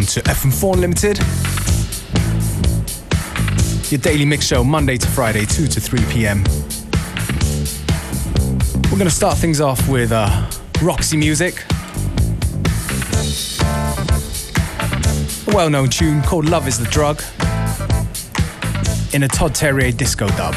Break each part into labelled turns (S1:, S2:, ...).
S1: Welcome, to FM4 Unlimited. Your daily mix show, Monday to Friday, 2 to 3 p.m. We're going to start things off with uh, Roxy music. A well known tune called Love is the Drug in a Todd Terje disco dub.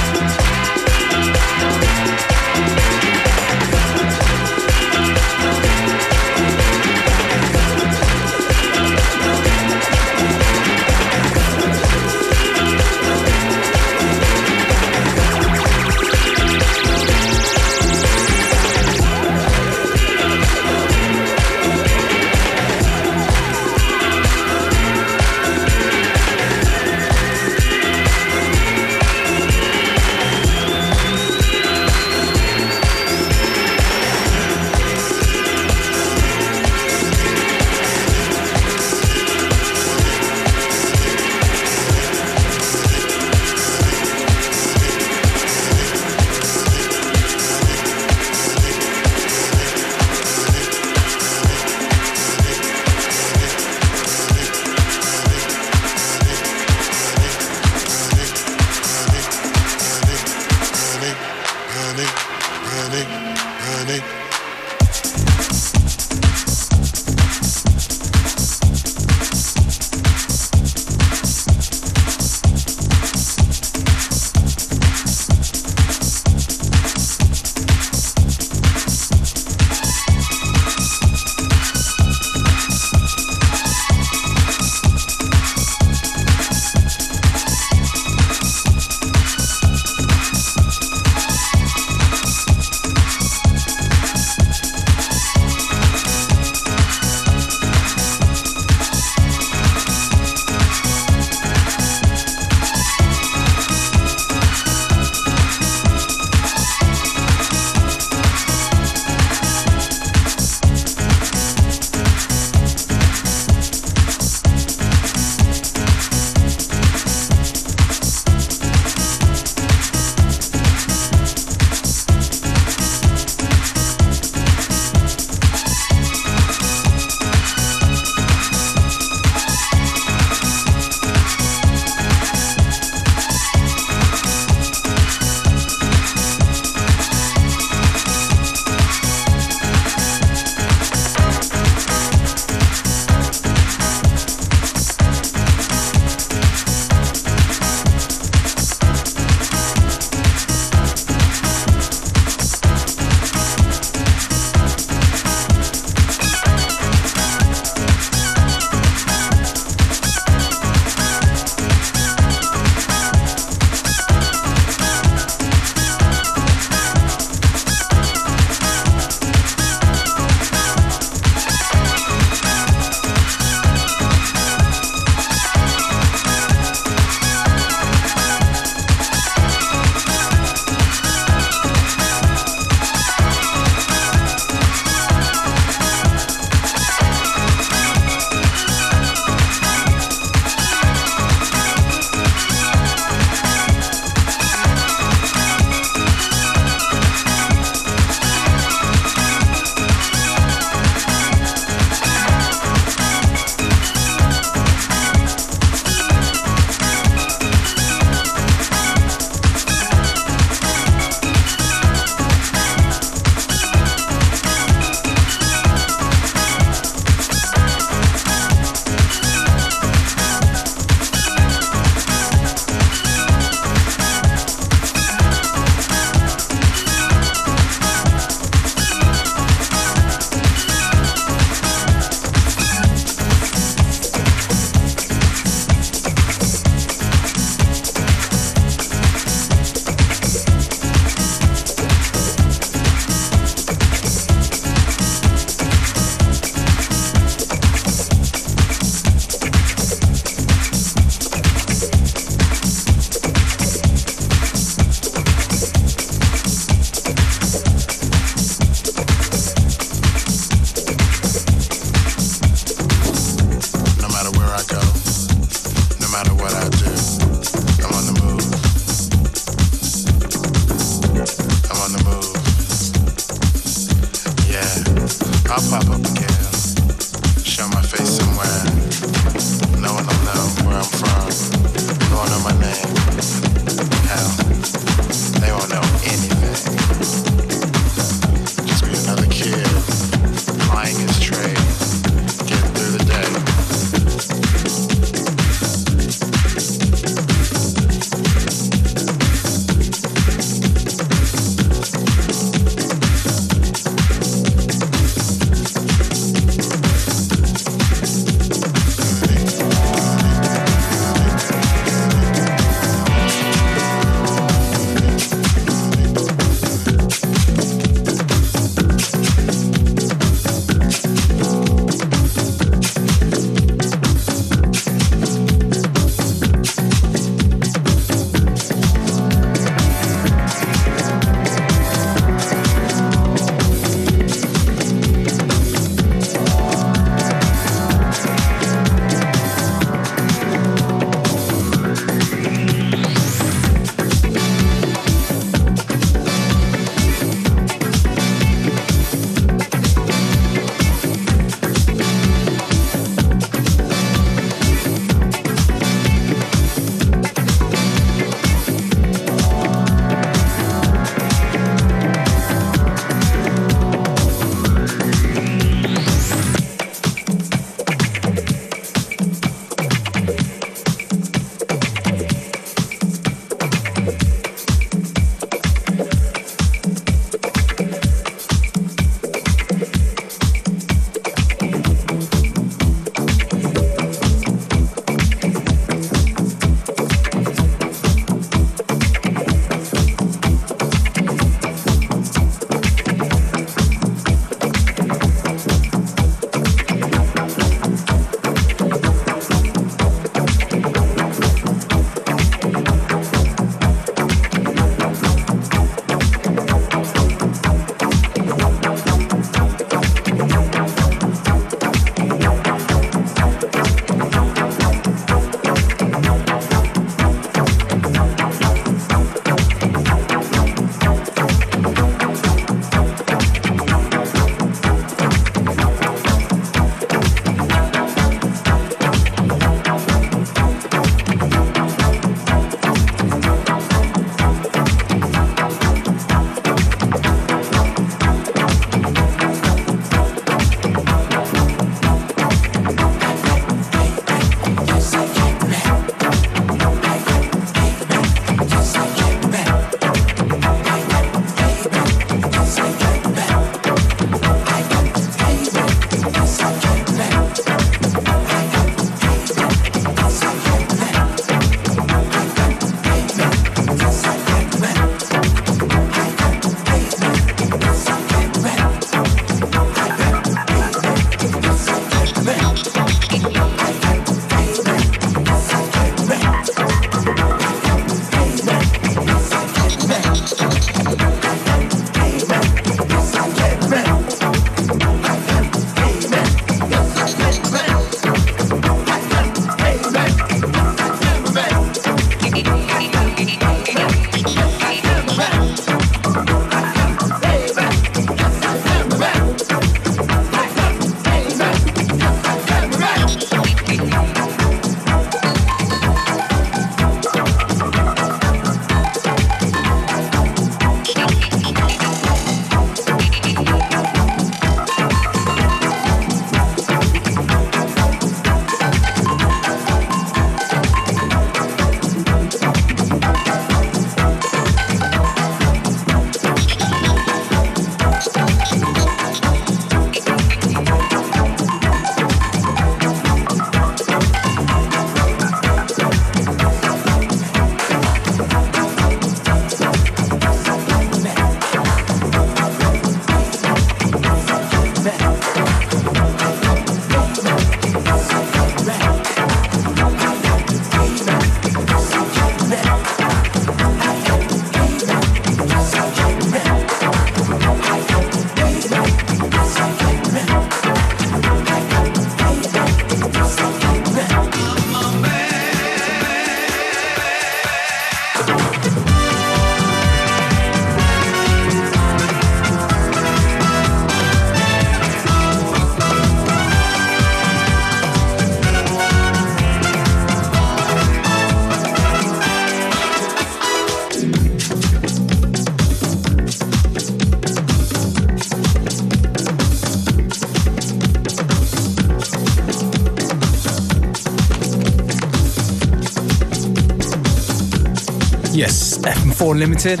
S2: Yes, FM4 Limited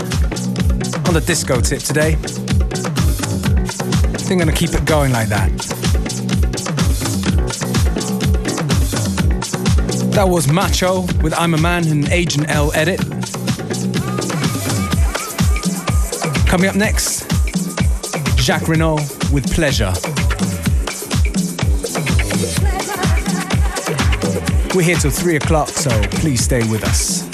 S2: on the disco tip today. I think I'm gonna keep it going like that. That was Macho with I'm a Man and Agent L edit. Coming up next, Jacques Renault with Pleasure. We're here till 3 o'clock, so please stay with us.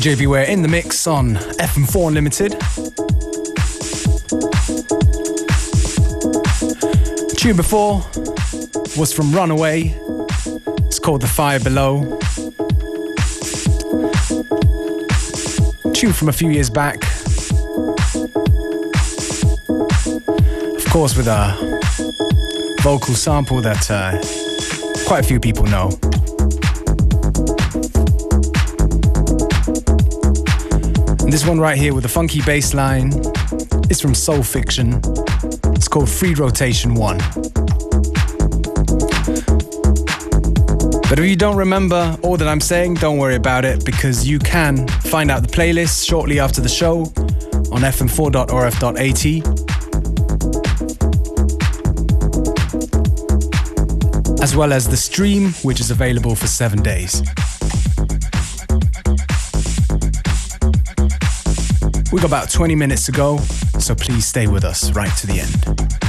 S3: DJ Beware in the mix on FM4 Unlimited. Tune before was from Runaway. It's called The Fire Below. Tune from a few years back. Of course, with a vocal sample that uh, quite a few people know. And this one right here with a funky bass line is from Soulphiction. It's called Free Rotation 1. But if you don't remember all that I'm saying, don't worry about it because you can find out the playlist shortly after the show on fm4.orf.at. As well as the stream, which is available for seven days. We've got about 20 minutes to go, so please stay with us right to the end.